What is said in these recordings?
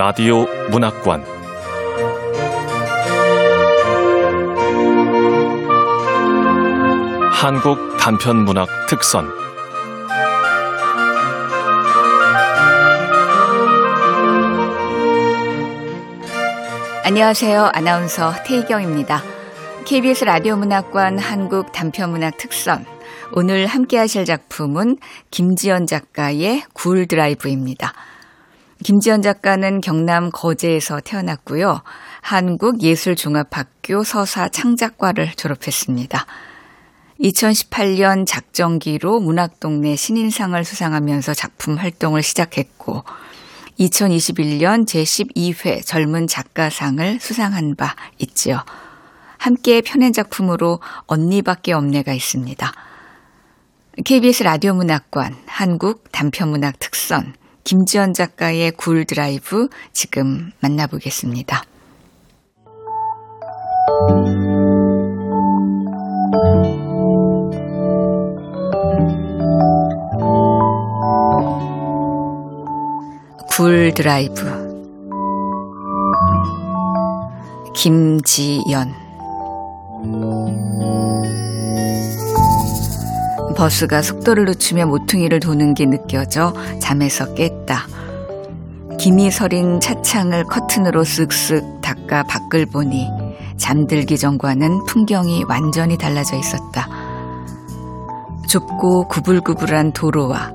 라디오 문학관 한국 단편 문학 특선 안녕하세요. 아나운서 태희경입니다. KBS 라디오 문학관 한국 단편 문학 특선 오늘 함께 하실 작품은 김지연 작가의 굴 드라이브입니다. 김지연 작가는 경남 거제에서 태어났고요. 한국예술종합학교 서사 창작과를 졸업했습니다. 2018년 작정기로 문학동네 신인상을 수상하면서 작품 활동을 시작했고 2021년 제12회 젊은 작가상을 수상한 바 있지요. 함께 펴낸 작품으로 언니밖에 없네가 있습니다. KBS 라디오 문학관 한국 단편문학 특선 김지연 작가의 굴 드라이브 지금 만나보겠습니다. 굴 드라이브 김지연 버스가 속도를 늦추며 모퉁이를 도는 게 느껴져 잠에서 깼다. 김이 서린 차창을 커튼으로 쓱쓱 닦아 밖을 보니 잠들기 전과는 풍경이 완전히 달라져 있었다. 좁고 구불구불한 도로와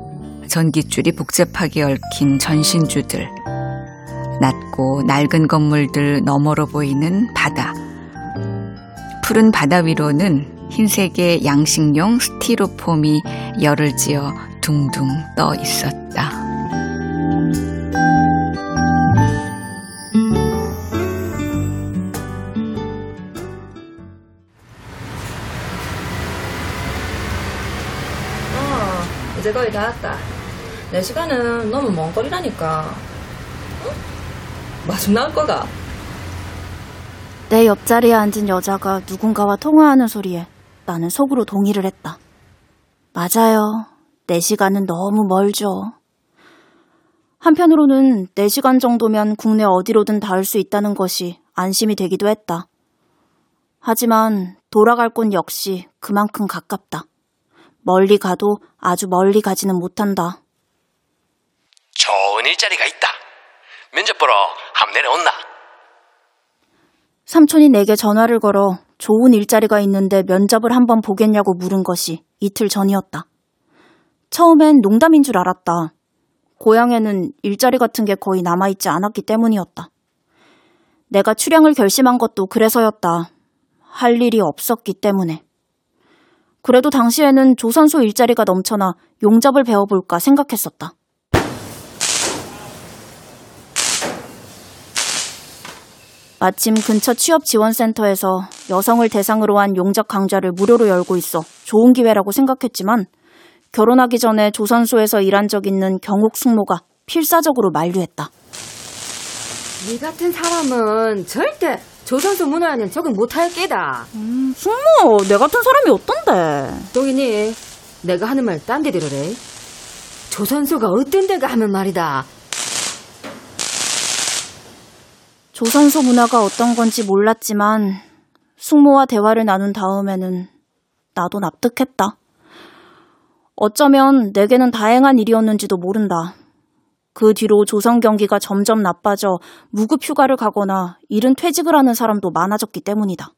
전기줄이 복잡하게 얽힌 전신주들, 낮고 낡은 건물들 너머로 보이는 바다. 푸른 바다 위로는 흰색의 양식용 스티로폼이 열을 지어 둥둥 떠 있었다. 어, 이제 거의 다 왔다. 내 시간은 너무 먼 거리라니까. 응? 마중 나올 거가. 내 옆자리에 앉은 여자가 누군가와 통화하는 소리에 나는 속으로 동의를 했다. 맞아요. 4시간은 너무 멀죠. 한편으로는 4시간 정도면 국내 어디로든 닿을 수 있다는 것이 안심이 되기도 했다. 하지만 돌아갈 곳 역시 그만큼 가깝다. 멀리 가도 아주 멀리 가지는 못한다. 좋은 일자리가 있다. 면접 보러 함 내려온나? 삼촌이 내게 전화를 걸어 좋은 일자리가 있는데 면접을 한번 보겠냐고 물은 것이 이틀 전이었다. 처음엔 농담인 줄 알았다. 고향에는 일자리 같은 게 거의 남아있지 않았기 때문이었다. 내가 출향을 결심한 것도 그래서였다. 할 일이 없었기 때문에. 그래도 당시에는 조선소 일자리가 넘쳐나 용접을 배워볼까 생각했었다. 마침 근처 취업 지원센터에서 여성을 대상으로 한 용접 강좌를 무료로 열고 있어 좋은 기회라고 생각했지만 결혼하기 전에 조선소에서 일한 적 있는 경옥 숙모가 필사적으로 만류했다. 네 같은 사람은 절대 조선소 문화에는 적응 못할 게다. 음, 숙모, 내 같은 사람이 어떤데? 또이니 내가 하는 말 딴 데 들으래. 조선소가 어떤 데가 하면 말이다. 조선소 문화가 어떤 건지 몰랐지만 숙모와 대화를 나눈 다음에는 나도 납득했다. 어쩌면 내게는 다행한 일이었는지도 모른다. 그 뒤로 조선 경기가 점점 나빠져 무급 휴가를 가거나 이른 퇴직을 하는 사람도 많아졌기 때문이다.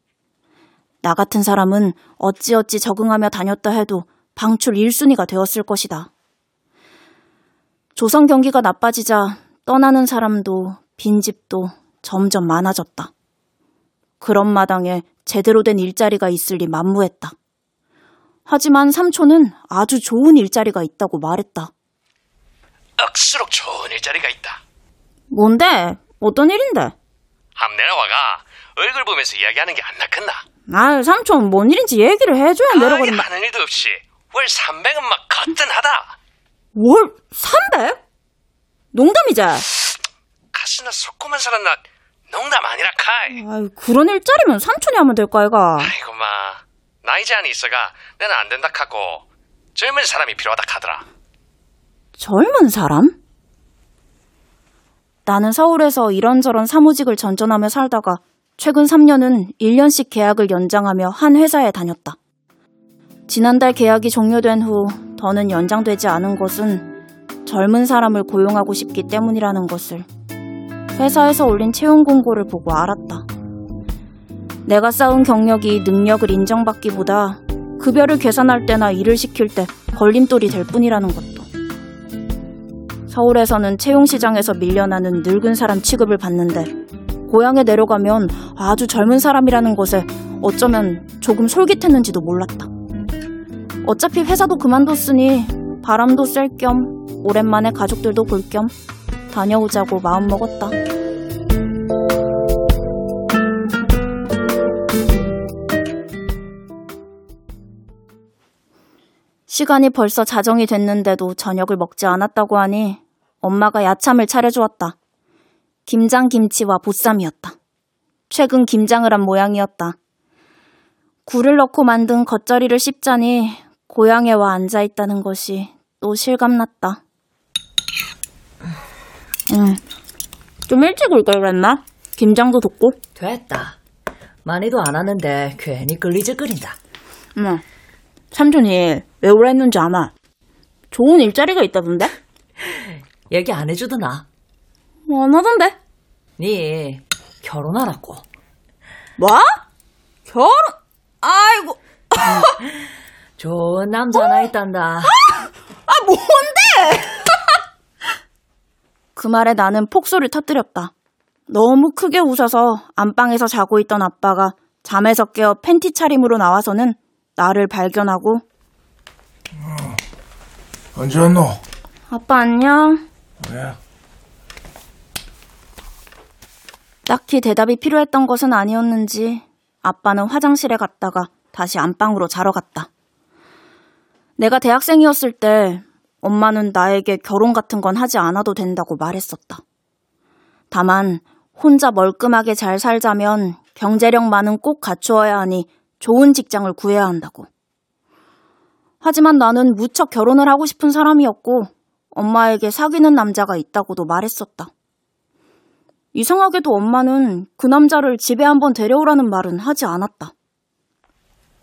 나 같은 사람은 어찌어찌 적응하며 다녔다 해도 방출 1순위가 되었을 것이다. 조선 경기가 나빠지자 떠나는 사람도 빈집도 점점 많아졌다. 그런 마당에 제대로 된 일자리가 있을 리 만무했다. 하지만 삼촌은 아주 좋은 일자리가 있다고 말했다. 억수록 좋은 일자리가 있다. 뭔데? 어떤 일인데? 함 내려와가 얼굴 보면서 이야기하는 게 안 낫겠나? 아, 삼촌, 뭔 일인지 얘기를 해줘야 내려가는 아이, 하는 일도 없이 월 300은 막 거뜬하다. 월 300? 농담이지? 가스나 속고만 살았나 농담 아니라 카이. 아이, 그런 일자리면 삼촌이 하면 될까, 이가? 아이고 마 나이 제한이 있어가 내는 안 된다 하고 젊은 사람이 필요하다 하더라. 젊은 사람? 나는 서울에서 이런저런 사무직을 전전하며 살다가 최근 3년은 1년씩 계약을 연장하며 한 회사에 다녔다. 지난달 계약이 종료된 후 더는 연장되지 않은 것은 젊은 사람을 고용하고 싶기 때문이라는 것을 회사에서 올린 채용 공고를 보고 알았다. 내가 쌓은 경력이 능력을 인정받기보다 급여를 계산할 때나 일을 시킬 때 걸림돌이 될 뿐이라는 것도. 서울에서는 채용시장에서 밀려나는 늙은 사람 취급을 받는데 고향에 내려가면 아주 젊은 사람이라는 것에 어쩌면 조금 솔깃했는지도 몰랐다. 어차피 회사도 그만뒀으니 바람도 쐴 겸 오랜만에 가족들도 볼 겸 다녀오자고 마음먹었다. 시간이 벌써 자정이 됐는데도 저녁을 먹지 않았다고 하니 엄마가 야참을 차려주었다. 김장 김치와 보쌈이었다. 최근 김장을 한 모양이었다. 굴을 넣고 만든 겉절이를 씹자니 고향에 와 앉아 있다는 것이 또 실감났다. 응. 좀 일찍 올 걸 그랬나? 김장도 뒀고. 됐다. 많이도 안 하는데 괜히 끌리적거린다. 응. 삼촌이 왜 오라 했는지 아나? 좋은 일자리가 있다던데? 얘기 안 해주더나. 안 하던데? 니 결혼하라고. 뭐? 결혼? 아이고. 좋은 남자 하나 있단다. 아, 뭔데? 그 말에 나는 폭소를 터뜨렸다. 너무 크게 웃어서 안방에서 자고 있던 아빠가 잠에서 깨어 팬티 차림으로 나와서는 나를 발견하고 언제 왔노? 아빠 안녕. 왜? 딱히 대답이 필요했던 것은 아니었는지 아빠는 화장실에 갔다가 다시 안방으로 자러 갔다. 내가 대학생이었을 때 엄마는 나에게 결혼 같은 건 하지 않아도 된다고 말했었다. 다만 혼자 멀끔하게 잘 살자면 경제력만은 꼭 갖추어야 하니 좋은 직장을 구해야 한다고. 하지만 나는 무척 결혼을 하고 싶은 사람이었고 엄마에게 사귀는 남자가 있다고도 말했었다. 이상하게도 엄마는 그 남자를 집에 한번 데려오라는 말은 하지 않았다.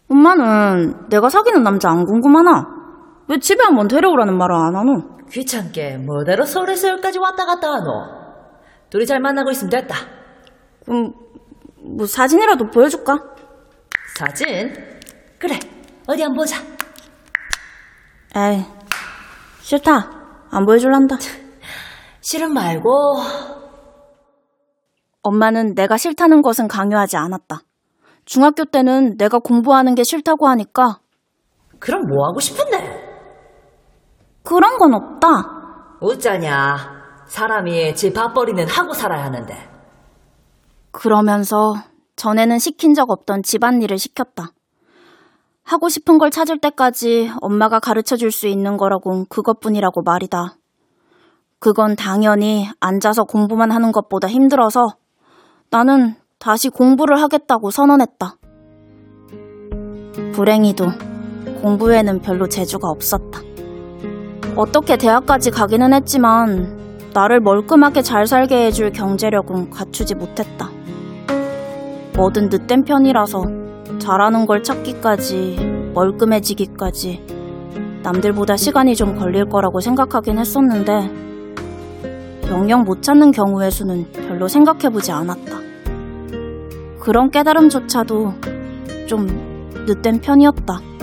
엄마는 내가 사귀는 남자 안 궁금하나? 왜 집에 한번 데려오라는 말을 안 하노? 귀찮게 뭐대로 서울에서 여기까지 왔다 갔다 하노. 둘이 잘 만나고 있으면 됐다. 그럼 뭐 사진이라도 보여줄까? 사진? 그래. 어디 한번 보자. 에이, 싫다. 안 보여줄란다. 싫은 말고 엄마는 내가 싫다는 것은 강요하지 않았다. 중학교 때는 내가 공부하는 게 싫다고 하니까 그럼 뭐 하고 싶은데? 그런 건 없다. 어쩌냐. 사람이 지 밥벌이는 하고 살아야 하는데. 그러면서 전에는 시킨 적 없던 집안일을 시켰다. 하고 싶은 걸 찾을 때까지 엄마가 가르쳐 줄 수 있는 거라곤 그것뿐이라고 말이다. 그건 당연히 앉아서 공부만 하는 것보다 힘들어서 나는 다시 공부를 하겠다고 선언했다. 불행히도 공부에는 별로 재주가 없었다. 어떻게 대학까지 가기는 했지만 나를 멀끔하게 잘 살게 해줄 경제력은 갖추지 못했다. 뭐든 늦된 편이라서 잘하는 걸 찾기까지 멀끔해지기까지 남들보다 시간이 좀 걸릴 거라고 생각하긴 했었는데 영영 못 찾는 경우의 수는 별로 생각해보지 않았다. 그런 깨달음조차도 좀 늦된 편이었다.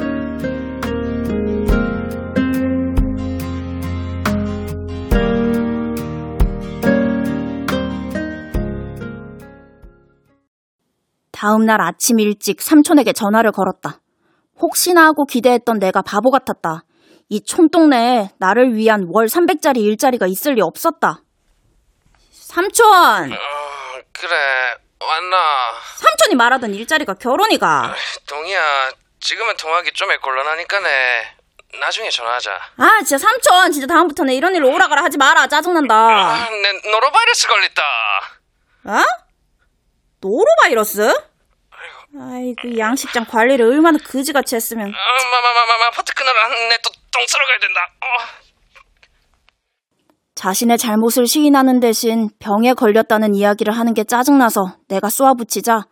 다음 날 아침 일찍 삼촌에게 전화를 걸었다. 혹시나 하고 기대했던 내가 바보 같았다. 이 촌동네에 나를 위한 월 300짜리 일자리가 있을 리 없었다. 삼촌! 어, 그래, 왔나. 삼촌이 말하던 일자리가 결혼이가. 동이야, 지금은 통화하기 좀 곤란하니까네. 나중에 전화하자. 아, 진짜 삼촌! 진짜 다음부터는 이런 일로 오라 가라 하지 마라. 짜증난다. 아, 내 노로바이러스 걸렸다. 어? 노로바이러스? 아이고, 이 양식장 관리를 얼마나 그지같이 했으면. 어, 마마마마마, 파트 끊어라. 내또똥 싸러 가야 된다. 어. 자신의 잘못을 시인하는 대신 병에 걸렸다는 이야기를 하는 게 짜증나서 내가 쏘아붙이자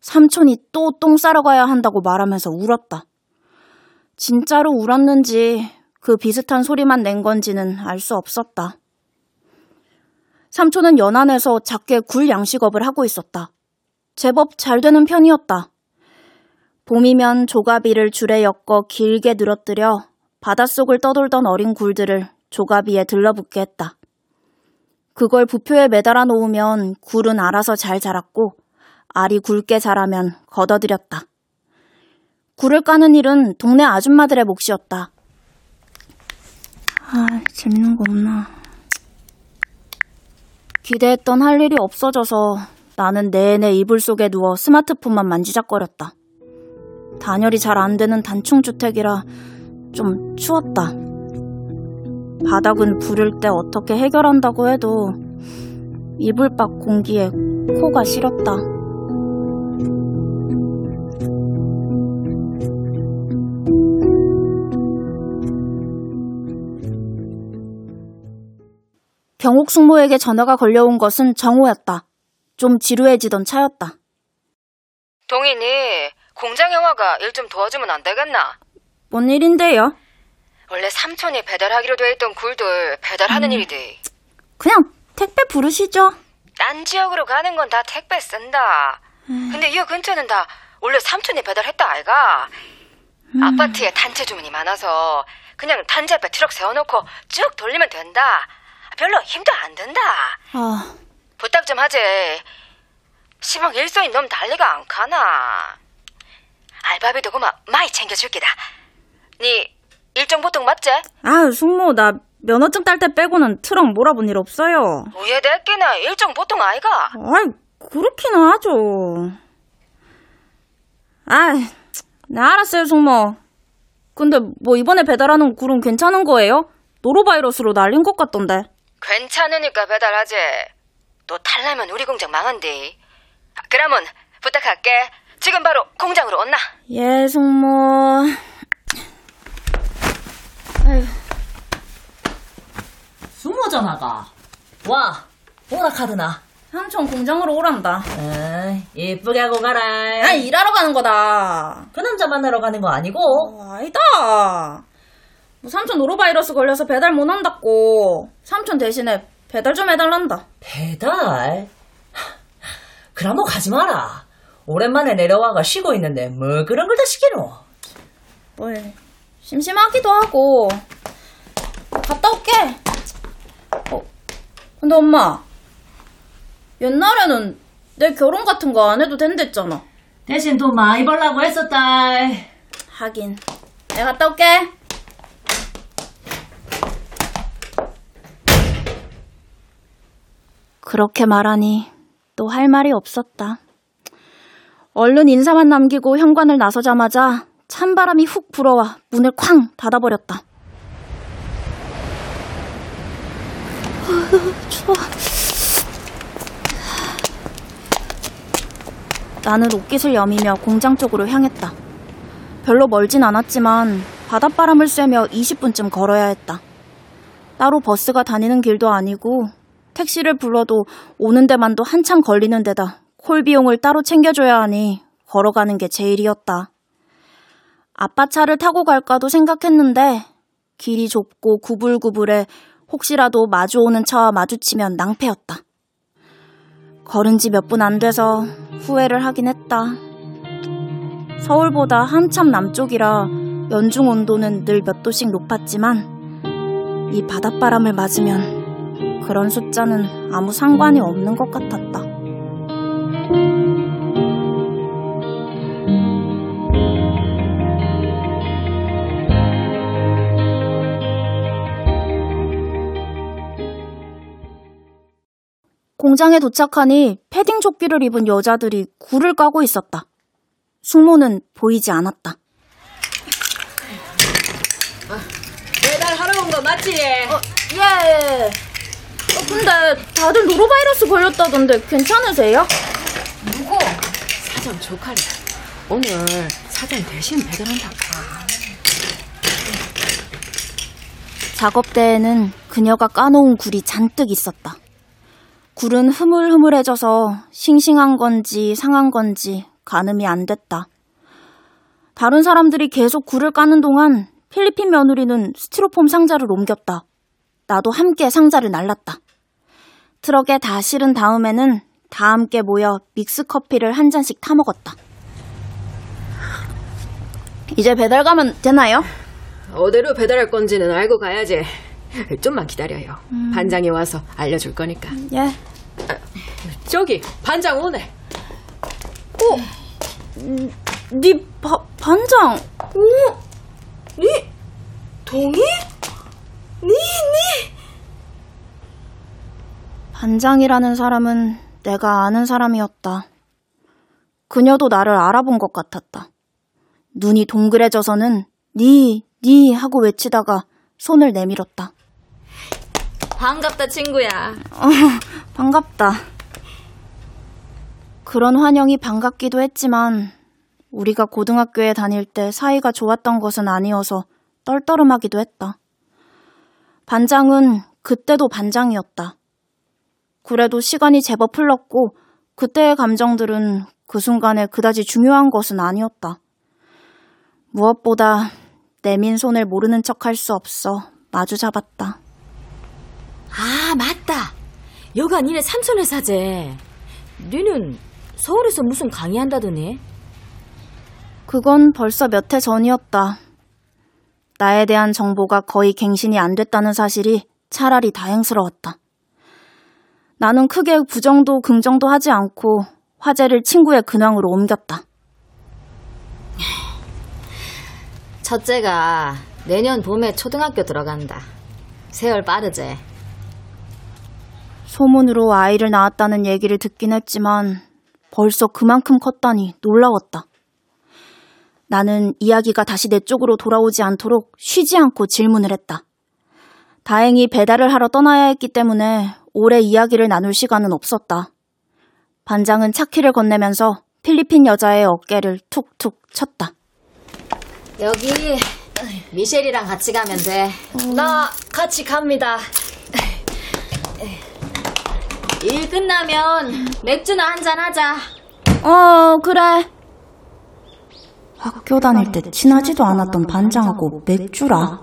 삼촌이 또 똥 싸러 가야 한다고 말하면서 울었다. 진짜로 울었는지 그 비슷한 소리만 낸 건지는 알 수 없었다. 삼촌은 연안에서 작게 굴 양식업을 하고 있었다. 제법 잘 되는 편이었다. 봄이면 조가비를 줄에 엮어 길게 늘어뜨려 바닷속을 떠돌던 어린 굴들을 조가비에 들러붙게 했다. 그걸 부표에 매달아 놓으면 굴은 알아서 잘 자랐고 알이 굵게 자라면 걷어들였다. 굴을 까는 일은 동네 아줌마들의 몫이었다. 아, 재밌는 거 없나. 기대했던 할 일이 없어져서 나는 내내 이불 속에 누워 스마트폰만 만지작거렸다. 단열이 잘 안 되는 단층주택이라 좀 추웠다. 바닥은 부를 때 어떻게 해결한다고 해도 이불 밖 공기에 코가 시렸다. 경옥 숙모에게 전화가 걸려온 것은 정호였다. 좀 지루해지던 차였다. 동인이 공장 영화가 일 좀 도와주면 안 되겠나? 뭔 일인데요? 원래 삼촌이 배달하기로 돼 있던 굴들 배달하는 일이지. 그냥 택배 부르시죠. 딴 지역으로 가는 건 다 택배 쓴다. 근데 이 근처는 다 원래 삼촌이 배달했다 아이가. 아파트에 단체 주문이 많아서 그냥 단체배 트럭 세워놓고 쭉 돌리면 된다. 별로 힘도 안 든다. 아, 부탁 좀 하지. 시방 일손이 너무 달리가 안 가나. 알바비도 그만 많이 챙겨줄기다. 니 일정 보통 맞지? 아, 숙모 나 면허증 딸 때 빼고는 트럭 몰아본 일 없어요. 우예됐기나 일정 보통 아이가. 아이, 그렇긴 하죠. 아, 네, 알았어요, 숙모. 근데 뭐 이번에 배달하는 굴은 괜찮은 거예요? 노로바이러스로 날린 것 같던데. 괜찮으니까 배달하지. 또 탈라면 우리 공장 망한디. 아, 그러면 부탁할게. 지금 바로 공장으로 온나. 예, 숙모. 숙모 전화가. 와, 오라 카드나. 삼촌 공장으로 오란다. 에이, 이쁘게 하고 가라. 아, 일하러 가는 거다. 그 남자 만나러 가는 거 아니고? 어, 아니다. 뭐 삼촌 노로바이러스 걸려서 배달 못 한다고. 삼촌 대신에 배달 좀 해달란다. 배달? 그럼 너 가지 마라. 오랜만에 내려와가 쉬고 있는데 뭐 그런 걸 다 시키노? 뭘 심심하기도 하고. 갔다 올게. 어, 근데 엄마. 옛날에는 내 결혼 같은 거 안 해도 된댔잖아. 대신 돈 많이 벌라고 했었다. 하긴. 내가 갔다 올게. 그렇게 말하니 또 할 말이 없었다. 얼른 인사만 남기고 현관을 나서자마자 찬바람이 훅 불어와 문을 쾅 닫아버렸다. 추워. 나는 옷깃을 여미며 공장 쪽으로 향했다. 별로 멀진 않았지만 바닷바람을 쐬며 20분쯤 걸어야 했다. 따로 버스가 다니는 길도 아니고 택시를 불러도 오는 데만도 한참 걸리는 데다 콜 비용을 따로 챙겨줘야 하니 걸어가는 게 제일이었다. 아빠 차를 타고 갈까도 생각했는데 길이 좁고 구불구불해 혹시라도 마주오는 차와 마주치면 낭패였다. 걸은 지 몇 분 안 돼서 후회를 하긴 했다. 서울보다 한참 남쪽이라 연중 온도는 늘 몇 도씩 높았지만 이 바닷바람을 맞으면 그런 숫자는 아무 상관이 없는 것 같았다. 공장에 도착하니 패딩 조끼를 입은 여자들이 굴을 까고 있었다. 숙모는 보이지 않았다. 배달하러 온 거 맞지? 어, 예. 어, 근데 다들 노로바이러스 걸렸다던데 괜찮으세요? 누구? 사장 조카리. 오늘 사장 대신 배달한다. 작업대에는 그녀가 까놓은 굴이 잔뜩 있었다. 굴은 흐물흐물해져서 싱싱한 건지 상한 건지 가늠이 안 됐다. 다른 사람들이 계속 굴을 까는 동안 필리핀 며느리는 스티로폼 상자를 옮겼다. 나도 함께 상자를 날랐다. 트럭에 다 실은 다음에는 다 함께 모여 믹스 커피를 한 잔씩 타 먹었다. 이제 배달 가면 되나요? 어디로 배달할 건지는 알고 가야지. 좀만 기다려요. 반장이 와서 알려줄 거니까. 예. 저기 반장 오네. 네 바, 반장. 니 동이? 니 니. 반장이라는 사람은 내가 아는 사람이었다. 그녀도 나를 알아본 것 같았다. 눈이 동그래져서는 니, 니 하고 외치다가 손을 내밀었다. 반갑다 친구야. 반갑다. 그런 환영이 반갑기도 했지만 우리가 고등학교에 다닐 때 사이가 좋았던 것은 아니어서 떨떠름하기도 했다. 반장은 그때도 반장이었다. 그래도 시간이 제법 흘렀고 그때의 감정들은 그 순간에 그다지 중요한 것은 아니었다. 무엇보다 내민 손을 모르는 척 할 수 없어 마주 잡았다. 아, 맞다. 여가 니네 삼촌의 사제. 니는 서울에서 무슨 강의한다더니? 그건 벌써 몇 해 전이었다. 나에 대한 정보가 거의 갱신이 안 됐다는 사실이 차라리 다행스러웠다. 나는 크게 부정도 긍정도 하지 않고 화제를 친구의 근황으로 옮겼다. 첫째가 내년 봄에 초등학교 들어간다. 세월 빠르지? 소문으로 아이를 낳았다는 얘기를 듣긴 했지만 벌써 그만큼 컸다니 놀라웠다. 나는 이야기가 다시 내 쪽으로 돌아오지 않도록 쉬지 않고 질문을 했다. 다행히 배달을 하러 떠나야 했기 때문에 오래 이야기를 나눌 시간은 없었다. 반장은 차키를 건네면서 필리핀 여자의 어깨를 툭툭 쳤다. 여기 미셸이랑 같이 가면 돼. 나 같이 갑니다. 일 끝나면 맥주나 한잔 하자. 어, 그래. 학교 다닐 때 친하지도 않았던 반장하고 맥주라.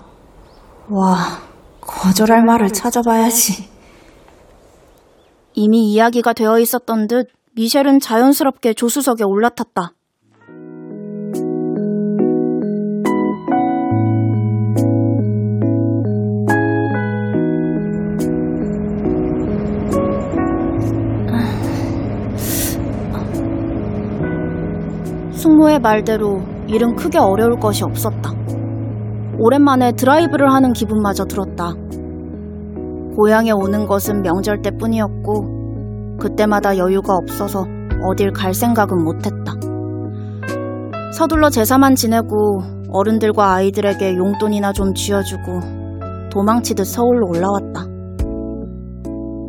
와, 거절할 말을 찾아봐야지. 이미 이야기가 되어 있었던 듯 미셸은 자연스럽게 조수석에 올라탔다. 숙모의 말대로 일은 크게 어려울 것이 없었다. 오랜만에 드라이브를 하는 기분마저 들었다. 고향에 오는 것은 명절 때뿐이었고 그때마다 여유가 없어서 어딜 갈 생각은 못했다. 서둘러 제사만 지내고 어른들과 아이들에게 용돈이나 좀 쥐어주고 도망치듯 서울로 올라왔다.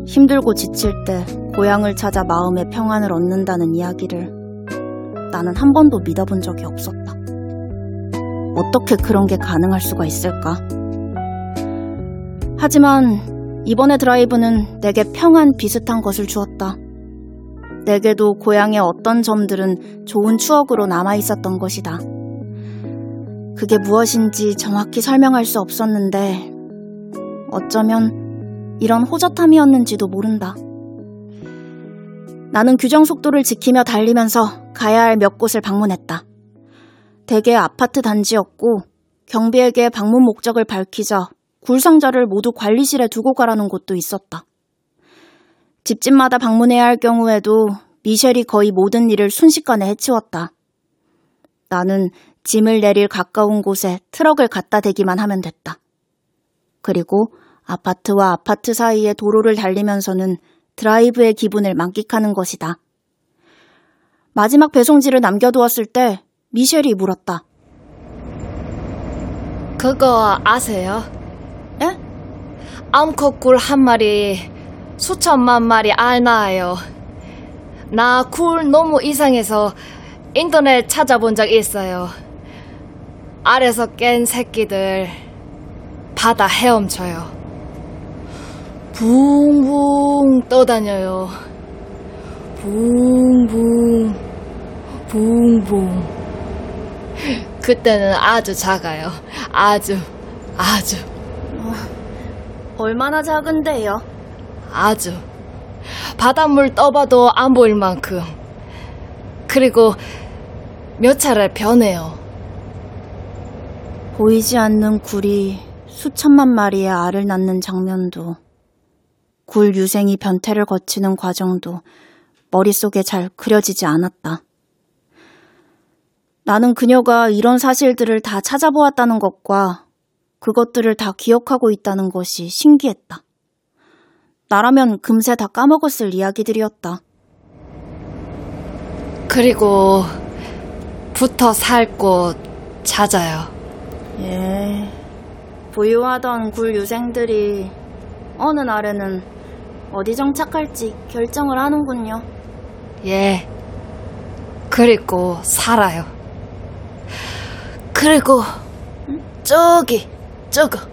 힘들고 지칠 때 고향을 찾아 마음의 평안을 얻는다는 이야기를 나는 한 번도 믿어본 적이 없었다. 어떻게 그런 게 가능할 수가 있을까? 하지만 이번의 드라이브는 내게 평안 비슷한 것을 주었다. 내게도 고향의 어떤 점들은 좋은 추억으로 남아 있었던 것이다. 그게 무엇인지 정확히 설명할 수 없었는데 어쩌면 이런 호젓함이었는지도 모른다. 나는 규정 속도를 지키며 달리면서 가야 할 몇 곳을 방문했다. 대개 아파트 단지였고 경비에게 방문 목적을 밝히자 굴상자를 모두 관리실에 두고 가라는 곳도 있었다. 집집마다 방문해야 할 경우에도 미셸이 거의 모든 일을 순식간에 해치웠다. 나는 짐을 내릴 가까운 곳에 트럭을 갖다 대기만 하면 됐다. 그리고 아파트와 아파트 사이의 도로를 달리면서는 드라이브의 기분을 만끽하는 것이다. 마지막 배송지를 남겨두었을 때 미셸이 물었다. 그거 아세요? 에? 암컷 굴 한 마리 수천만 마리 알 낳아요. 나 굴 너무 이상해서 인터넷 찾아본 적 있어요. 알에서 깬 새끼들 바다 헤엄쳐요. 붕붕 떠다녀요. 붕붕, 붕붕. 그때는 아주 작아요. 아주, 아주, 얼마나 작은데요? 아주. 바닷물 떠봐도 안 보일 만큼. 그리고 몇 차례 변해요. 보이지 않는 굴이 수천만 마리의 알을 낳는 장면도, 굴 유생이 변태를 거치는 과정도 머릿속에 잘 그려지지 않았다. 나는 그녀가 이런 사실들을 다 찾아보았다는 것과 그것들을 다 기억하고 있다는 것이 신기했다. 나라면 금세 다 까먹었을 이야기들이었다. 그리고 붙어 살곳 찾아요. 예. 부유하던 굴 유생들이 어느 날에는 어디 정착할지 결정을 하는군요. 예. 그리고 살아요. 그리고 저기 저거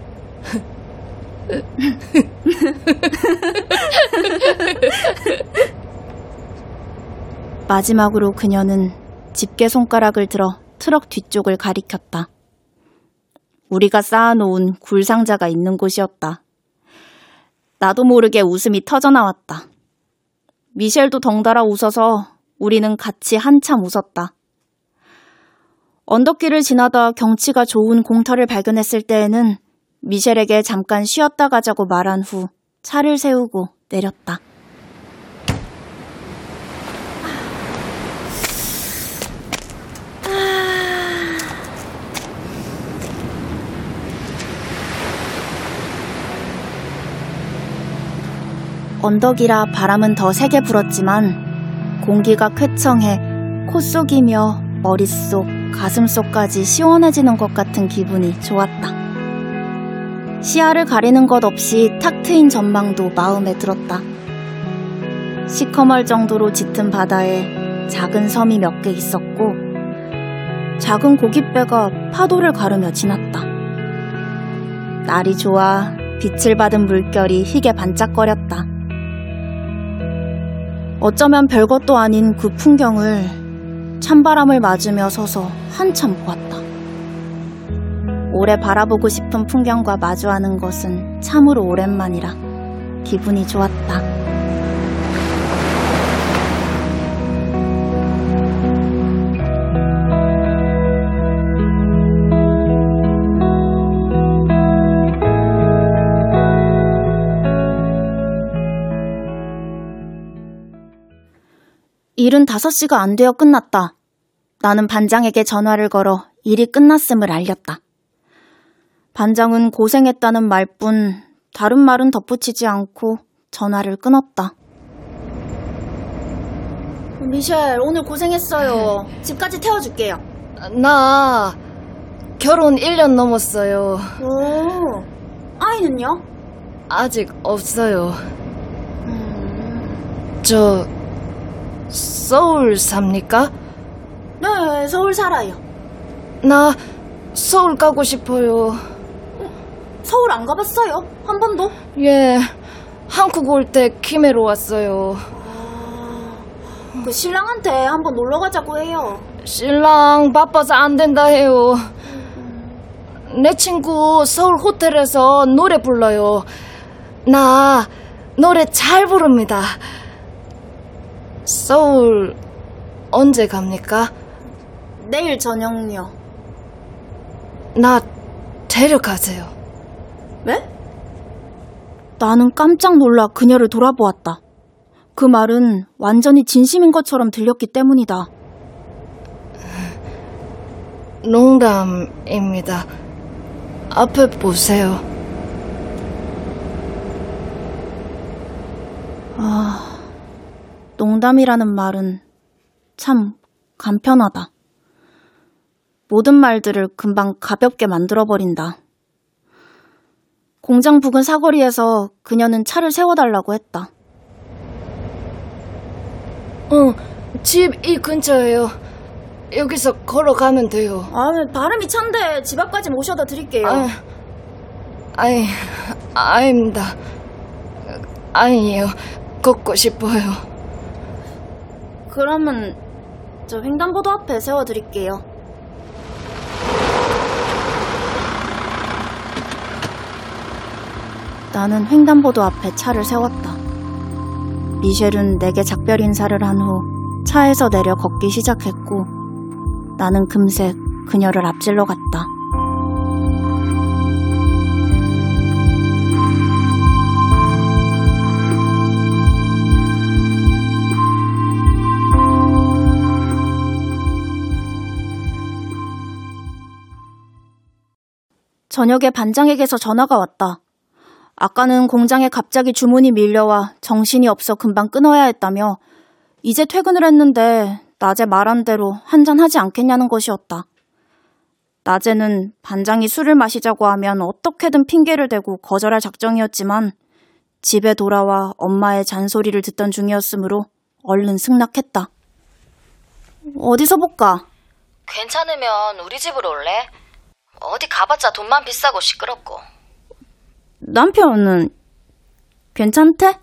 마지막으로 그녀는 집게 손가락을 들어 트럭 뒤쪽을 가리켰다. 우리가 쌓아놓은 굴 상자가 있는 곳이었다. 나도 모르게 웃음이 터져 나왔다. 미셸도 덩달아 웃어서 우리는 같이 한참 웃었다. 언덕길을 지나다 경치가 좋은 공터를 발견했을 때에는 미셸에게 잠깐 쉬었다 가자고 말한 후 차를 세우고 내렸다. 언덕이라 바람은 더 세게 불었지만 공기가 쾌청해 코 속이며 머릿속, 가슴속까지 시원해지는 것 같은 기분이 좋았다. 시야를 가리는 것 없이 탁 트인 전망도 마음에 들었다. 시커멀 정도로 짙은 바다에 작은 섬이 몇 개 있었고 작은 고깃배가 파도를 가르며 지났다. 날이 좋아 빛을 받은 물결이 희게 반짝거렸다. 어쩌면 별것도 아닌 그 풍경을 찬바람을 맞으며 서서 한참 보았다. 오래 바라보고 싶은 풍경과 마주하는 것은 참으로 오랜만이라 기분이 좋았다. 일은 5시가 안 되어 끝났다. 나는 반장에게 전화를 걸어 일이 끝났음을 알렸다. 반장은 고생했다는 말뿐 다른 말은 덧붙이지 않고 전화를 끊었다. 미셸, 오늘 고생했어요. 집까지 태워줄게요. 나 결혼 1년 넘었어요. 오, 아이는요? 아직 없어요. 음, 저 서울 삽니까? 네, 서울 살아요. 나 서울 가고 싶어요. 서울 안 가봤어요? 한 번도? 예, 한국 올 때 김해로 왔어요. 그 신랑한테 한번 놀러 가자고 해요. 신랑 바빠서 안 된다 해요. 내 친구 서울 호텔에서 노래 불러요. 나 노래 잘 부릅니다. 서울 언제 갑니까? 내일 저녁요. 나 데려가세요. 네? 나는 깜짝 놀라 그녀를 돌아보았다. 그 말은 완전히 진심인 것처럼 들렸기 때문이다. 농담입니다. 앞에 보세요. 아, 농담이라는 말은 참 간편하다. 모든 말들을 금방 가볍게 만들어버린다. 공장 부근 사거리에서 그녀는 차를 세워달라고 했다. 어, 집 이 근처예요. 여기서 걸어가면 돼요. 아, 발음이 찬데 집 앞까지 모셔다 드릴게요. 아, 아이, 아닙니다. 아니에요. 걷고 싶어요. 그러면 저 횡단보도 앞에 세워드릴게요. 나는 횡단보도 앞에 차를 세웠다. 미셸은 내게 작별 인사를 한 후 차에서 내려 걷기 시작했고 나는 금세 그녀를 앞질러 갔다. 저녁에 반장에게서 전화가 왔다. 아까는 공장에 갑자기 주문이 밀려와 정신이 없어 금방 끊어야 했다며 이제 퇴근을 했는데 낮에 말한 대로 한잔 하지 않겠냐는 것이었다. 낮에는 반장이 술을 마시자고 하면 어떻게든 핑계를 대고 거절할 작정이었지만 집에 돌아와 엄마의 잔소리를 듣던 중이었으므로 얼른 승낙했다. 어디서 볼까? 괜찮으면 우리 집으로 올래? 어디 가봤자 돈만 비싸고 시끄럽고. 남편은 괜찮대?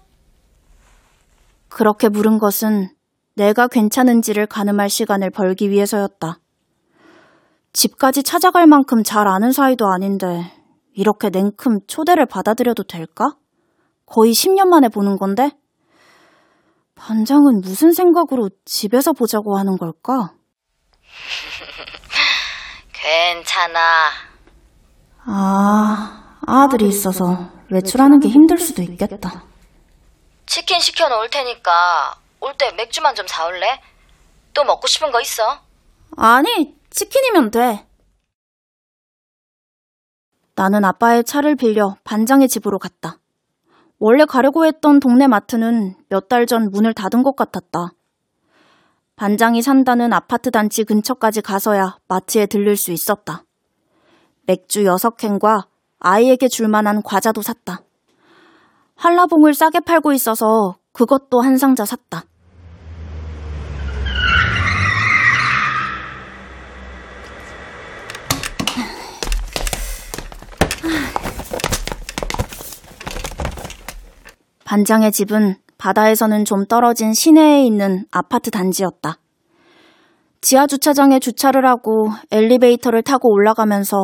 그렇게 물은 것은 내가 괜찮은지를 가늠할 시간을 벌기 위해서였다. 집까지 찾아갈 만큼 잘 아는 사이도 아닌데 이렇게 냉큼 초대를 받아들여도 될까? 거의 10년 만에 보는 건데? 반장은 무슨 생각으로 집에서 보자고 하는 걸까? 괜찮아. 아, 아들이 있어서 외출하는 게 힘들 수도 있겠다. 치킨 시켜 놓을 테니까 올 때 맥주만 좀 사올래? 또 먹고 싶은 거 있어? 아니, 치킨이면 돼. 나는 아빠의 차를 빌려 반장의 집으로 갔다. 원래 가려고 했던 동네 마트는 몇 달 전 문을 닫은 것 같았다. 반장이 산다는 아파트 단지 근처까지 가서야 마트에 들릴 수 있었다. 맥주 6캔과 아이에게 줄 만한 과자도 샀다. 한라봉을 싸게 팔고 있어서 그것도 한 상자 샀다. 반장의 집은 바다에서는 좀 떨어진 시내에 있는 아파트 단지였다. 지하 주차장에 주차를 하고 엘리베이터를 타고 올라가면서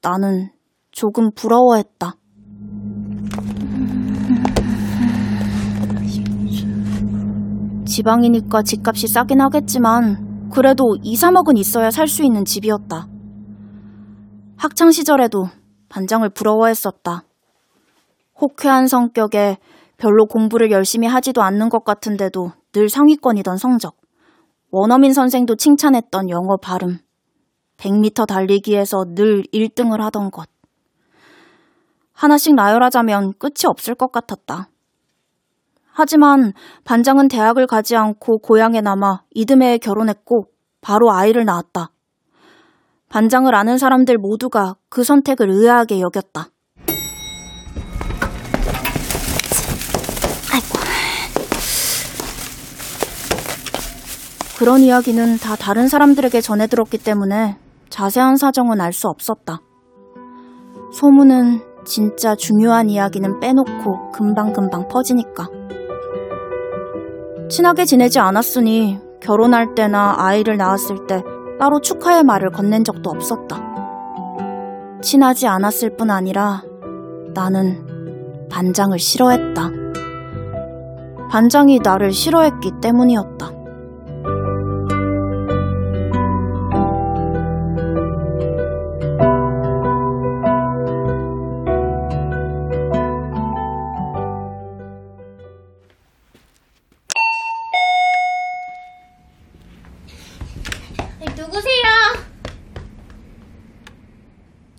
나는 조금 부러워했다. 지방이니까 집값이 싸긴 하겠지만 그래도 2, 3억은 있어야 살 수 있는 집이었다. 학창 시절에도 반장을 부러워했었다. 호쾌한 성격에 별로 공부를 열심히 하지도 않는 것 같은데도 늘 상위권이던 성적. 원어민 선생도 칭찬했던 영어 발음. 100m 달리기에서 늘 1등을 하던 것. 하나씩 나열하자면 끝이 없을 것 같았다. 하지만 반장은 대학을 가지 않고 고향에 남아 이듬해에 결혼했고 바로 아이를 낳았다. 반장을 아는 사람들 모두가 그 선택을 의아하게 여겼다. 그런 이야기는 다 다른 사람들에게 전해 들었기 때문에 자세한 사정은 알 수 없었다. 소문은 진짜 중요한 이야기는 빼놓고 금방금방 퍼지니까. 친하게 지내지 않았으니 결혼할 때나 아이를 낳았을 때 따로 축하의 말을 건넨 적도 없었다. 친하지 않았을 뿐 아니라 나는 반장을 싫어했다. 반장이 나를 싫어했기 때문이었다.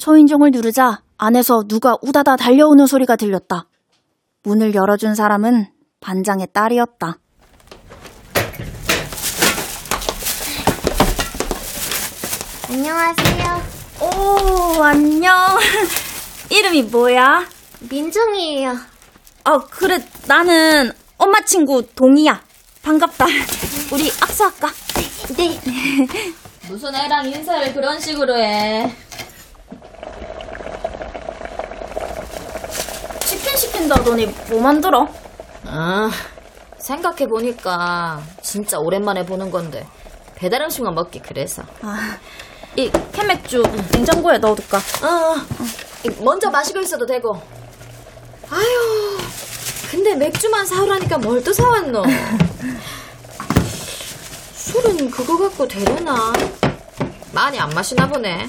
초인종을 누르자 안에서 누가 우다다 달려오는 소리가 들렸다. 문을 열어준 사람은 반장의 딸이었다. 안녕하세요. 오, 안녕. 이름이 뭐야? 민정이에요. 어, 그래, 나는 엄마 친구 동이야. 반갑다. 우리 악수할까? 네. 무슨 애랑 인사를 그런 식으로 해? 치킨 시킨 만든다더니 뭐 만들어? 아, 생각해보니까 진짜 오랜만에 보는 건데 배달 음식만 먹기 그래서. 이 캔맥주 냉장고에 넣어둘까? 어, 이, 먼저 마시고 있어도 되고. 아유, 근데 맥주만 사오라니까 뭘 또 사왔노? 술은 그거 갖고 되려나? 많이 안 마시나 보네.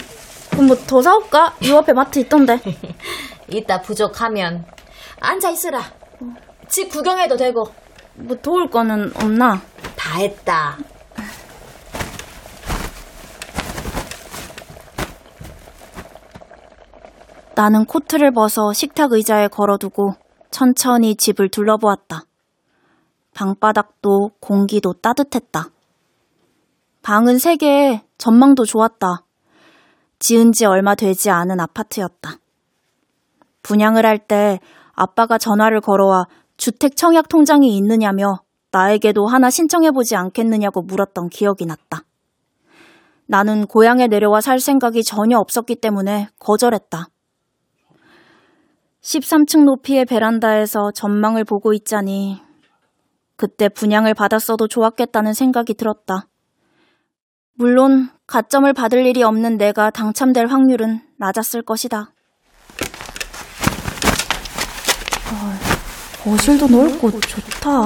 그럼 뭐 더 사올까? 이 앞에 마트 있던데. 이따 부족하면 앉아 있으라. 집 구경해도 되고. 뭐 도울 거는 없나? 다 했다. 나는 코트를 벗어 식탁 의자에 걸어두고 천천히 집을 둘러보았다. 방바닥도 공기도 따뜻했다. 방은 세 개에 전망도 좋았다. 지은 지 얼마 되지 않은 아파트였다. 분양을 할 때 아빠가 전화를 걸어와 주택 청약 통장이 있느냐며 나에게도 하나 신청해보지 않겠느냐고 물었던 기억이 났다. 나는 고향에 내려와 살 생각이 전혀 없었기 때문에 거절했다. 13층 높이의 베란다에서 전망을 보고 있자니 그때 분양을 받았어도 좋았겠다는 생각이 들었다. 물론 가점을 받을 일이 없는 내가 당첨될 확률은 낮았을 것이다. 거실도 넓고 좋다.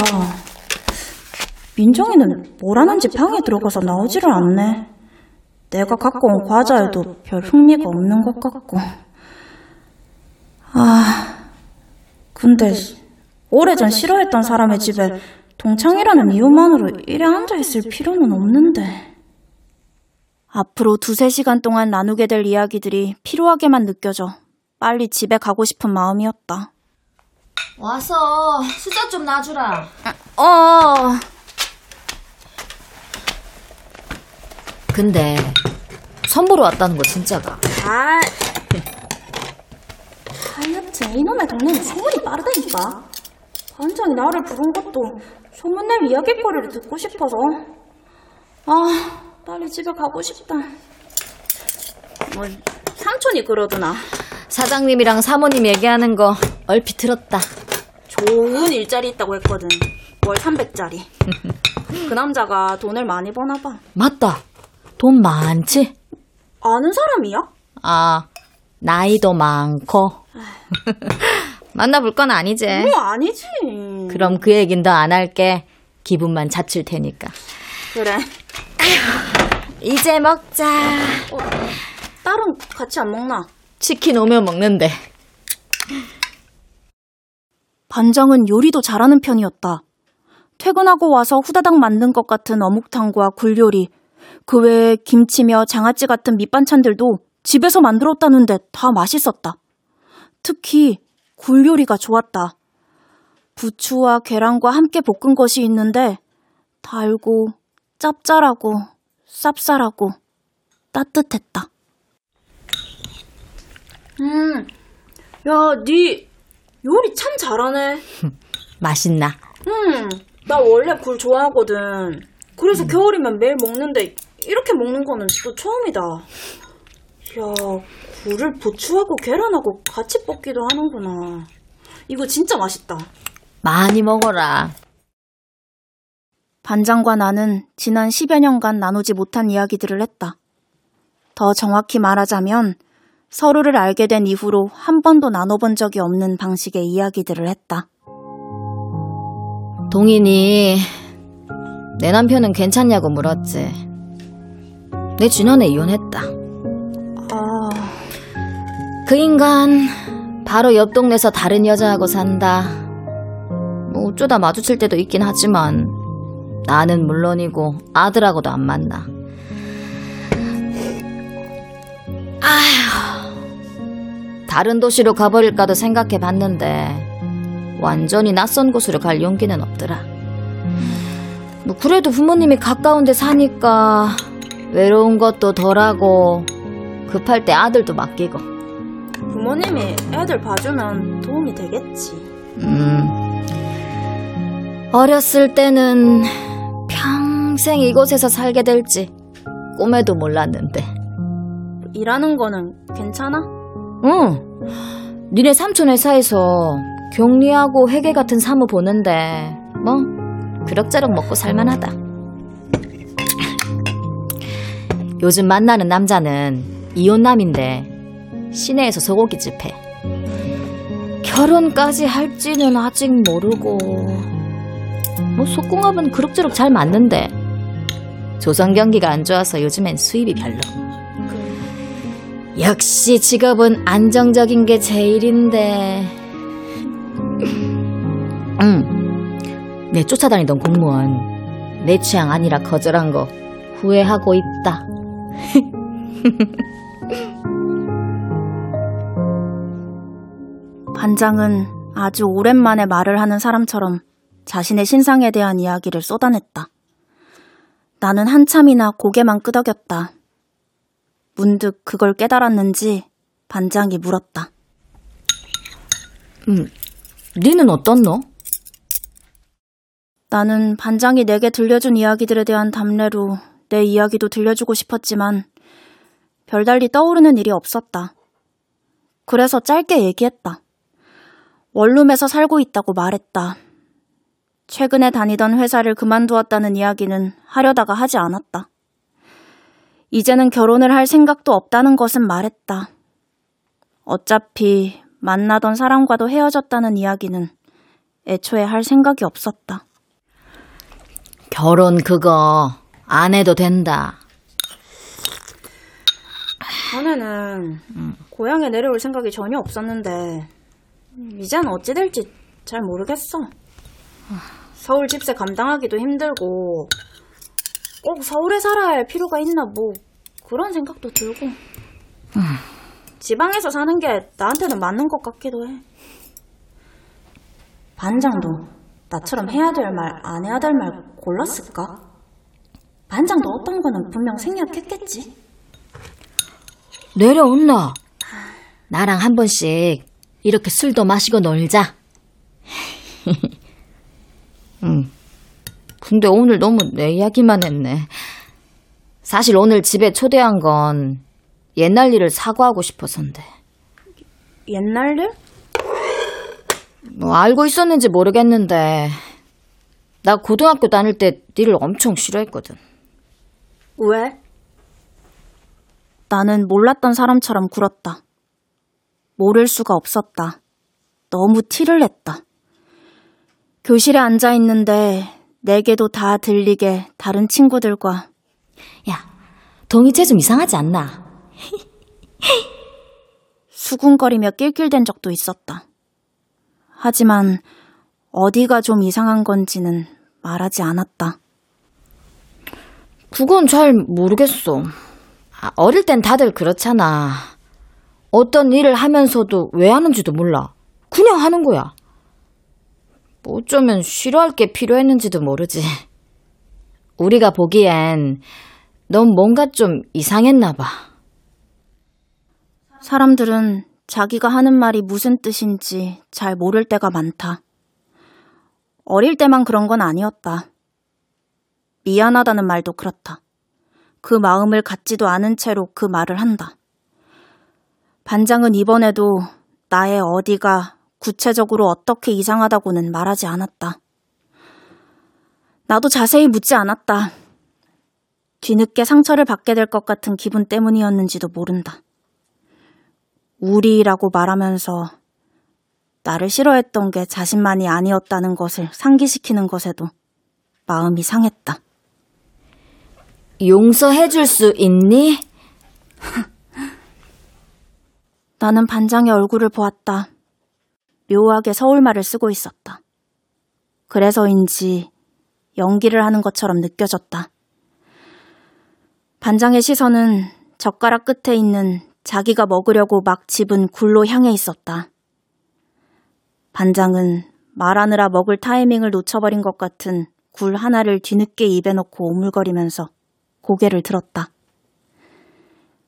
민정이는 뭘 하는지 방에 들어가서 나오지를 않네. 내가 갖고 온 과자에도 별 흥미가 없는 것 같고. 아, 근데 오래전 싫어했던 사람의 집에 동창이라는 이유만으로 이래 앉아있을 필요는 없는데. 앞으로 두세 시간 동안 나누게 될 이야기들이 피로하게만 느껴져 빨리 집에 가고 싶은 마음이었다. 와서 수저 좀 놔주라. 어, 근데 선보러 왔다는 거 진짜가? 아. 하여튼 이놈의 동네는 소문이 빠르다니까. 반장이 나를 부른 것도 소문낼 이야기거리를 듣고 싶어서. 아, 빨리 집에 가고 싶다. 뭐, 삼촌이 그러더나. 사장님이랑 사모님 얘기하는 거 얼핏 들었다. 좋은 일자리 있다고 했거든. 월 300짜리. 그 남자가 돈을 많이 버나 봐. 맞다. 돈 많지? 아는 사람이야? 아, 나이도 많고. 만나볼 건 아니지. 뭐 아니지. 그럼 그 얘긴 더 안 할게. 기분만 자칠 테니까. 그래. 이제 먹자. 딸은 같이 안 먹나? 치킨 오면 먹는데. 반장은 요리도 잘하는 편이었다. 퇴근하고 와서 후다닥 만든 것 같은 어묵탕과 굴요리, 그 외에 김치며 장아찌 같은 밑반찬들도 집에서 만들었다는데 다 맛있었다. 특히 굴요리가 좋았다. 부추와 계란과 함께 볶은 것이 있는데 달고 짭짤하고 쌉쌀하고 따뜻했다. 음, 야, 니 요리 참 잘하네. 맛있나? 음, 나 원래 굴 좋아하거든. 그래서 겨울이면 매일 먹는데 이렇게 먹는 거는 또 처음이다. 야, 굴을 부추하고 계란하고 같이 볶기도 하는구나. 이거 진짜 맛있다. 많이 먹어라. 반장과 나는 지난 10여 년간 나누지 못한 이야기들을 했다. 더 정확히 말하자면 서로를 알게 된 이후로 한 번도 나눠본 적이 없는 방식의 이야기들을 했다. 동인이 내 남편은 괜찮냐고 물었지. 내 지난해 이혼했다. 아, 그 인간 바로 옆 동네에서 다른 여자하고 산다. 뭐 어쩌다 마주칠 때도 있긴 하지만 나는 물론이고 아들하고도 안 만나. 다른 도시로 가버릴까도 생각해 봤는데 완전히 낯선 곳으로 갈 용기는 없더라. 뭐 그래도 부모님이 가까운 데 사니까 외로운 것도 덜하고 급할 때 아들도 맡기고. 부모님이 애들 봐주면 도움이 되겠지. 음. 어렸을 때는 평생 이곳에서 살게 될지 꿈에도 몰랐는데. 일하는 거는 괜찮아? 응. 니네 삼촌 회사에서 격리하고 회계 같은 사무 보는데 뭐 그럭저럭 먹고 살만하다. 요즘 만나는 남자는 이혼남인데 시내에서 소고기집 해. 결혼까지 할지는 아직 모르고 뭐 속궁합은 그럭저럭 잘 맞는데 조선 경기가 안 좋아서 요즘엔 수입이 별로. 역시 직업은 안정적인 게 제일인데. 응. 내 쫓아다니던 공무원 내 취향 아니라 거절한 거 후회하고 있다. 반장은 아주 오랜만에 말을 하는 사람처럼 자신의 신상에 대한 이야기를 쏟아냈다. 나는 한참이나 고개만 끄덕였다. 문득 그걸 깨달았는지 반장이 물었다. 음, 니는 어떻노? 나는 반장이 내게 들려준 이야기들에 대한 답례로 내 이야기도 들려주고 싶었지만 별달리 떠오르는 일이 없었다. 그래서 짧게 얘기했다. 원룸에서 살고 있다고 말했다. 최근에 다니던 회사를 그만두었다는 이야기는 하려다가 하지 않았다. 이제는 결혼을 할 생각도 없다는 것은 말했다. 어차피 만나던 사람과도 헤어졌다는 이야기는 애초에 할 생각이 없었다. 결혼 그거 안 해도 된다. 전에는 고향에 내려올 생각이 전혀 없었는데 이젠 어찌 될지 잘 모르겠어. 서울 집세 감당하기도 힘들고 꼭 서울에 살아야 할 필요가 있나 뭐 그런 생각도 들고 지방에서 사는 게 나한테는 맞는 것 같기도 해. 반장도 나처럼 해야 될 말, 안 해야 될 말 골랐을까? 반장도 어떤 거는 분명 생략했겠지. 내려온나. 나랑 한 번씩 이렇게 술도 마시고 놀자. 응. 근데 오늘 너무 내 이야기만 했네. 사실 오늘 집에 초대한 건 옛날 일을 사과하고 싶어서인데. 옛날 일? 뭐 알고 있었는지 모르겠는데 나 고등학교 다닐 때 니를 엄청 싫어했거든. 왜? 나는 몰랐던 사람처럼 굴었다. 모를 수가 없었다. 너무 티를 냈다. 교실에 앉아 있는데 내게도 다 들리게 다른 친구들과 야, 동이체 좀 이상하지 않나? 수군거리며 낄낄댄 적도 있었다. 하지만 어디가 좀 이상한 건지는 말하지 않았다. 그건 잘 모르겠어. 아, 어릴 땐 다들 그렇잖아. 어떤 일을 하면서도 왜 하는지도 몰라. 그냥 하는 거야. 뭐 어쩌면 싫어할 게 필요했는지도 모르지. 우리가 보기엔 넌 뭔가 좀 이상했나 봐. 사람들은 자기가 하는 말이 무슨 뜻인지 잘 모를 때가 많다. 어릴 때만 그런 건 아니었다. 미안하다는 말도 그렇다. 그 마음을 갖지도 않은 채로 그 말을 한다. 반장은 이번에도 나의 어디가 구체적으로 어떻게 이상하다고는 말하지 않았다. 나도 자세히 묻지 않았다. 뒤늦게 상처를 받게 될 것 같은 기분 때문이었는지도 모른다. 우리라고 말하면서 나를 싫어했던 게 자신만이 아니었다는 것을 상기시키는 것에도 마음이 상했다. 용서해 줄 수 있니? 나는 반장의 얼굴을 보았다. 묘하게 서울말을 쓰고 있었다. 그래서인지 연기를 하는 것처럼 느껴졌다. 반장의 시선은 젓가락 끝에 있는 자기가 먹으려고 막 집은 굴로 향해 있었다. 반장은 말하느라 먹을 타이밍을 놓쳐버린 것 같은 굴 하나를 뒤늦게 입에 넣고 오물거리면서 고개를 들었다.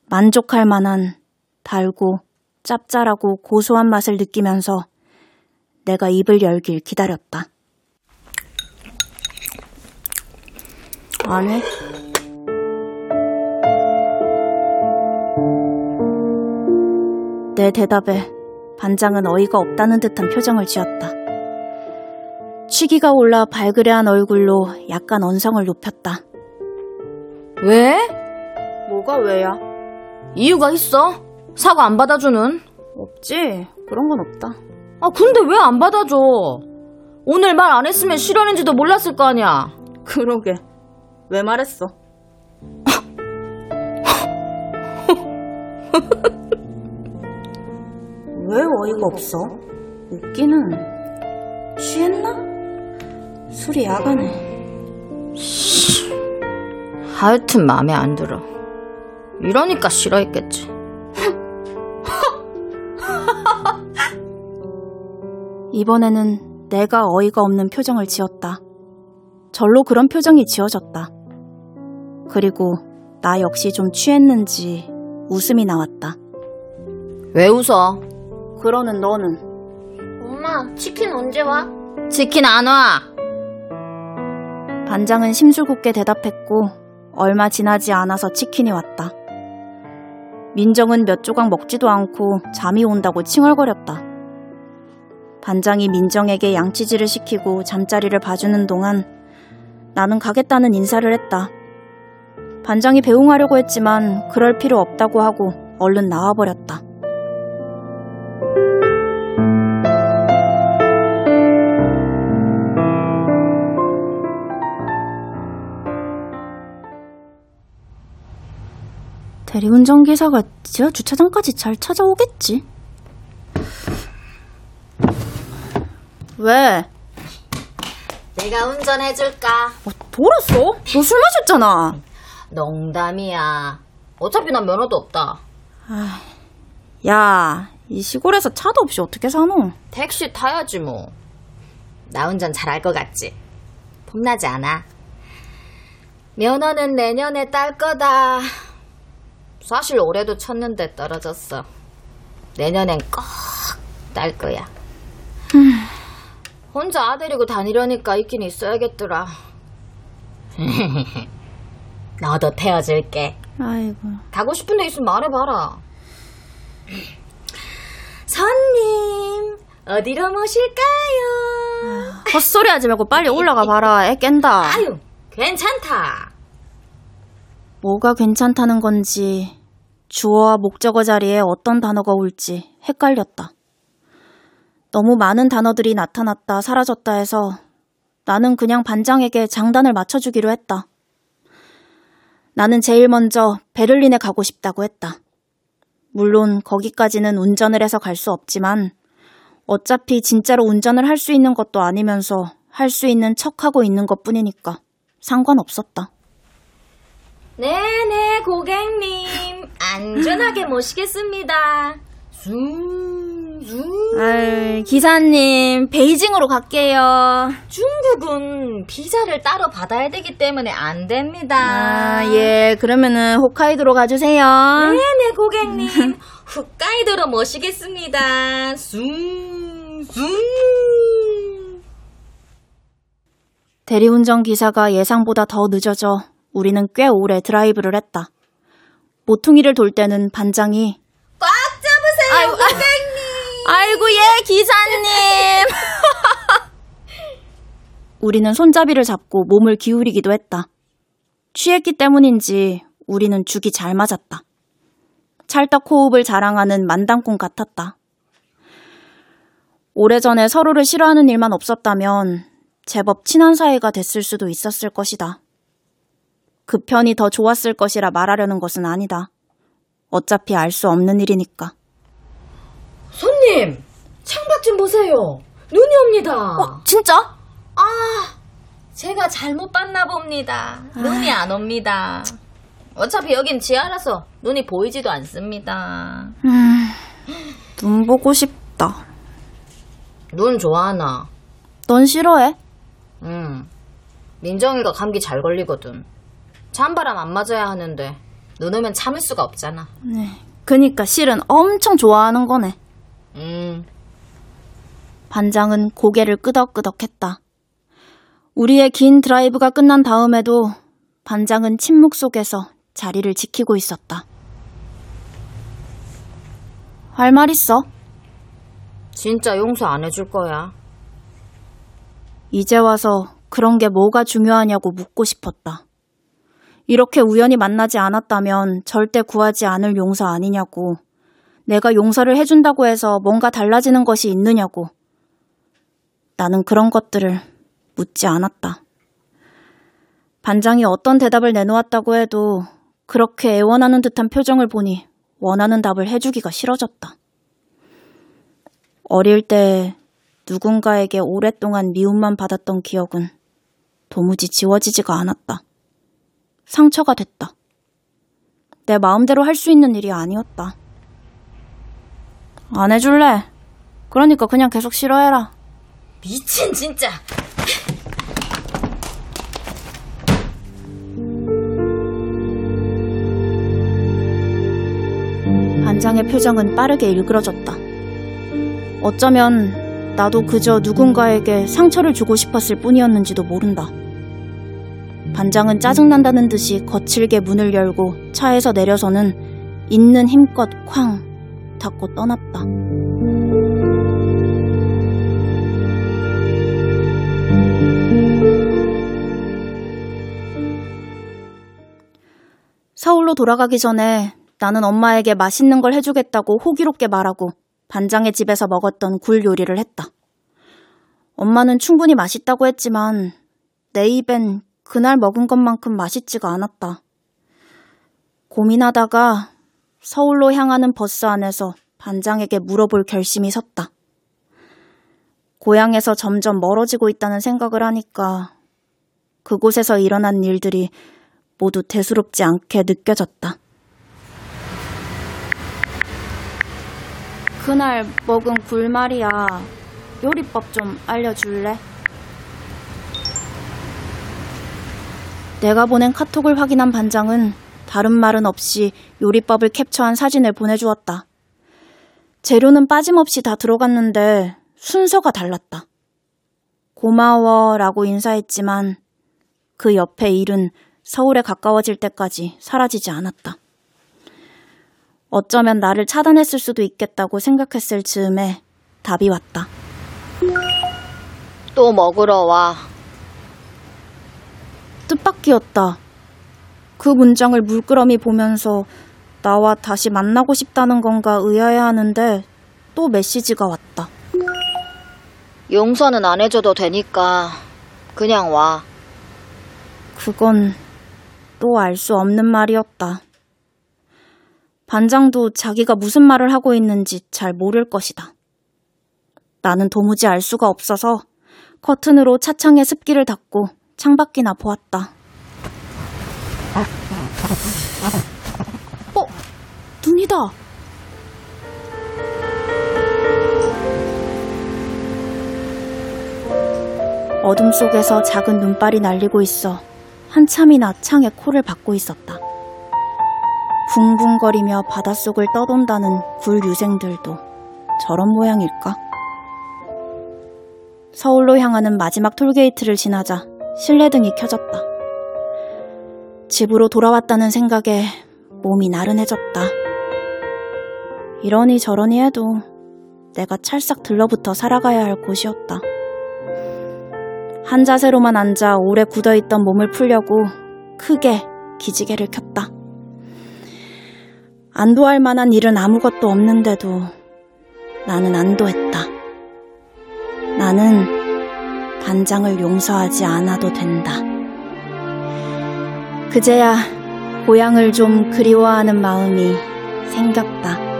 만족할 만한 달고 짭짤하고 고소한 맛을 느끼면서 내가 입을 열길 기다렸다. 안 해? 내 대답에 반장은 어이가 없다는 듯한 표정을 지었다. 취기가 올라 발그레한 얼굴로 약간 언성을 높였다. 왜? 뭐가 왜야? 이유가 있어? 사과 안 받아주는? 없지. 그런 건 없다. 아, 근데 왜 안 받아줘? 오늘 말 안 했으면 실언인지도 몰랐을 거 아니야. 그러게. 왜 말했어? 왜 어이가 없어? 웃기는 취했나? 술이 야가네. 하여튼 마음에 안 들어. 이러니까 싫어했겠지. 이번에는 내가 어이가 없는 표정을 지었다. 절로 그런 표정이 지어졌다. 그리고 나 역시 좀 취했는지 웃음이 나왔다. 왜 웃어? 그러는 너는 엄마, 치킨 언제 와? 치킨 안 와. 반장은 심술궂게 대답했고 얼마 지나지 않아서 치킨이 왔다. 민정은 몇 조각 먹지도 않고 잠이 온다고 칭얼거렸다. 반장이 민정에게 양치질을 시키고 잠자리를 봐주는 동안 나는 가겠다는 인사를 했다. 반장이 배웅하려고 했지만 그럴 필요 없다고 하고 얼른 나와버렸다. 대리운전 기사가 지하 주차장까지 잘 찾아오겠지? 왜? 내가 운전해줄까? 뭐, 돌았어? 너 술 마셨잖아. 농담이야. 어차피 난 면허도 없다. 야, 이 시골에서 차도 없이 어떻게 사노? 택시 타야지 뭐. 나 운전 잘할 것 같지? 폼나지 않아. 면허는 내년에 딸 거다. 사실 올해도 쳤는데 떨어졌어. 내년엔 꼭 딸 거야. 혼자 아들이고 다니려니까 있긴 있어야겠더라. 너도 태워줄게. 아이고. 가고 싶은 데 있으면 말해봐라. 손님, 어디로 모실까요? 헛소리 하지 말고 빨리 올라가 봐라. 애 깬다. 아유, 괜찮다. 뭐가 괜찮다는 건지 주어와 목적어 자리에 어떤 단어가 올지 헷갈렸다. 너무 많은 단어들이 나타났다 사라졌다 해서 나는 그냥 반장에게 장단을 맞춰주기로 했다. 나는 제일 먼저 베를린에 가고 싶다고 했다. 물론 거기까지는 운전을 해서 갈 수 없지만 어차피 진짜로 운전을 할 수 있는 것도 아니면서 할 수 있는 척하고 있는 것 뿐이니까 상관없었다. 네네, 고객님. 안전하게 모시겠습니다. 숭, 숭. 아, 기사님, 베이징으로 갈게요. 중국은 비자를 따로 받아야 되기 때문에 안 됩니다. 아, 예, 그러면은 홋카이도로 가주세요. 네네, 고객님. 홋카이도로 모시겠습니다. 숭, 숭. 대리운전 기사가 예상보다 더 늦어져 우리는 꽤 오래 드라이브를 했다. 모퉁이를 돌 때는 반장이 꽉 잡으세요, 고객님. 아이고 예 기사님. 우리는 손잡이를 잡고 몸을 기울이기도 했다. 취했기 때문인지 우리는 죽이 잘 맞았다. 찰떡 호흡을 자랑하는 만당꾼 같았다. 오래전에 서로를 싫어하는 일만 없었다면 제법 친한 사이가 됐을 수도 있었을 것이다. 그 편이 더 좋았을 것이라 말하려는 것은 아니다. 어차피 알 수 없는 일이니까. 손님, 창밖 좀 보세요. 눈이 옵니다. 진짜? 아, 제가 잘못 봤나 봅니다. 눈이 안 옵니다. 어차피 여긴 지하라서 눈이 보이지도 않습니다. 눈 보고 싶다. 눈 좋아하나? 넌 싫어해? 응. 민정이가 감기 잘 걸리거든. 찬바람 안 맞아야 하는데 눈 오면 참을 수가 없잖아. 그니까 실은 엄청 좋아하는 거네. 음, 반장은 고개를 끄덕끄덕했다. 우리의 긴 드라이브가 끝난 다음에도 반장은 침묵 속에서 자리를 지키고 있었다. 할 말 있어? 진짜 용서 안 해줄 거야. 이제 와서 그런 게 뭐가 중요하냐고 묻고 싶었다. 이렇게 우연히 만나지 않았다면 절대 구하지 않을 용서 아니냐고. 내가 용서를 해준다고 해서 뭔가 달라지는 것이 있느냐고. 나는 그런 것들을 묻지 않았다. 반장이 어떤 대답을 내놓았다고 해도 그렇게 애원하는 듯한 표정을 보니 원하는 답을 해주기가 싫어졌다. 어릴 때 누군가에게 오랫동안 미움만 받았던 기억은 도무지 지워지지가 않았다. 상처가 됐다. 내 마음대로 할 수 있는 일이 아니었다. 안 해줄래? 그러니까 그냥 계속 싫어해라. 미친 진짜. 반장의 표정은 빠르게 일그러졌다. 어쩌면 나도 그저 누군가에게 상처를 주고 싶었을 뿐이었는지도 모른다. 반장은 짜증난다는 듯이 거칠게 문을 열고 차에서 내려서는 있는 힘껏 쾅 닫고 떠났다. 서울로 돌아가기 전에 나는 엄마에게 맛있는 걸 해주겠다고 호기롭게 말하고 반장의 집에서 먹었던 굴 요리를 했다. 엄마는 충분히 맛있다고 했지만 내 입엔 그날 먹은 것만큼 맛있지가 않았다. 고민하다가 서울로 향하는 버스 안에서 반장에게 물어볼 결심이 섰다. 고향에서 점점 멀어지고 있다는 생각을 하니까 그곳에서 일어난 일들이 모두 대수롭지 않게 느껴졌다. 그날 먹은 굴 말이야. 요리법 좀 알려줄래? 내가 보낸 카톡을 확인한 반장은 다른 말은 없이 요리법을 캡처한 사진을 보내주었다. 재료는 빠짐없이 다 들어갔는데 순서가 달랐다. 고마워 라고 인사했지만 그 옆에 일은 서울에 가까워질 때까지 사라지지 않았다. 어쩌면 나를 차단했을 수도 있겠다고 생각했을 즈음에 답이 왔다. 또 먹으러 와. 뜻밖이었다. 그 문장을 물끄러미 보면서 나와 다시 만나고 싶다는 건가 의아해하는데 또 메시지가 왔다. 용서는 안 해줘도 되니까 그냥 와. 그건 또 알 수 없는 말이었다. 반장도 자기가 무슨 말을 하고 있는지 잘 모를 것이다. 나는 도무지 알 수가 없어서 커튼으로 차창의 습기를 닦고 창밖이나 보았다. 어? 눈이다! 어둠 속에서 작은 눈발이 날리고 있어 한참이나 창에 코를 박고 있었다. 붕붕거리며 바닷속을 떠돈다는 굴 유생들도 저런 모양일까? 서울로 향하는 마지막 톨게이트를 지나자 실내등이 켜졌다. 집으로 돌아왔다는 생각에 몸이 나른해졌다. 이러니 저러니 해도 내가 찰싹 들러붙어 살아가야 할 곳이었다. 한 자세로만 앉아 오래 굳어있던 몸을 풀려고 크게 기지개를 켰다. 안도할 만한 일은 아무것도 없는데도 나는 안도했다. 나는 반장을 용서하지 않아도 된다. 그제야 고향을 좀 그리워하는 마음이 생겼다.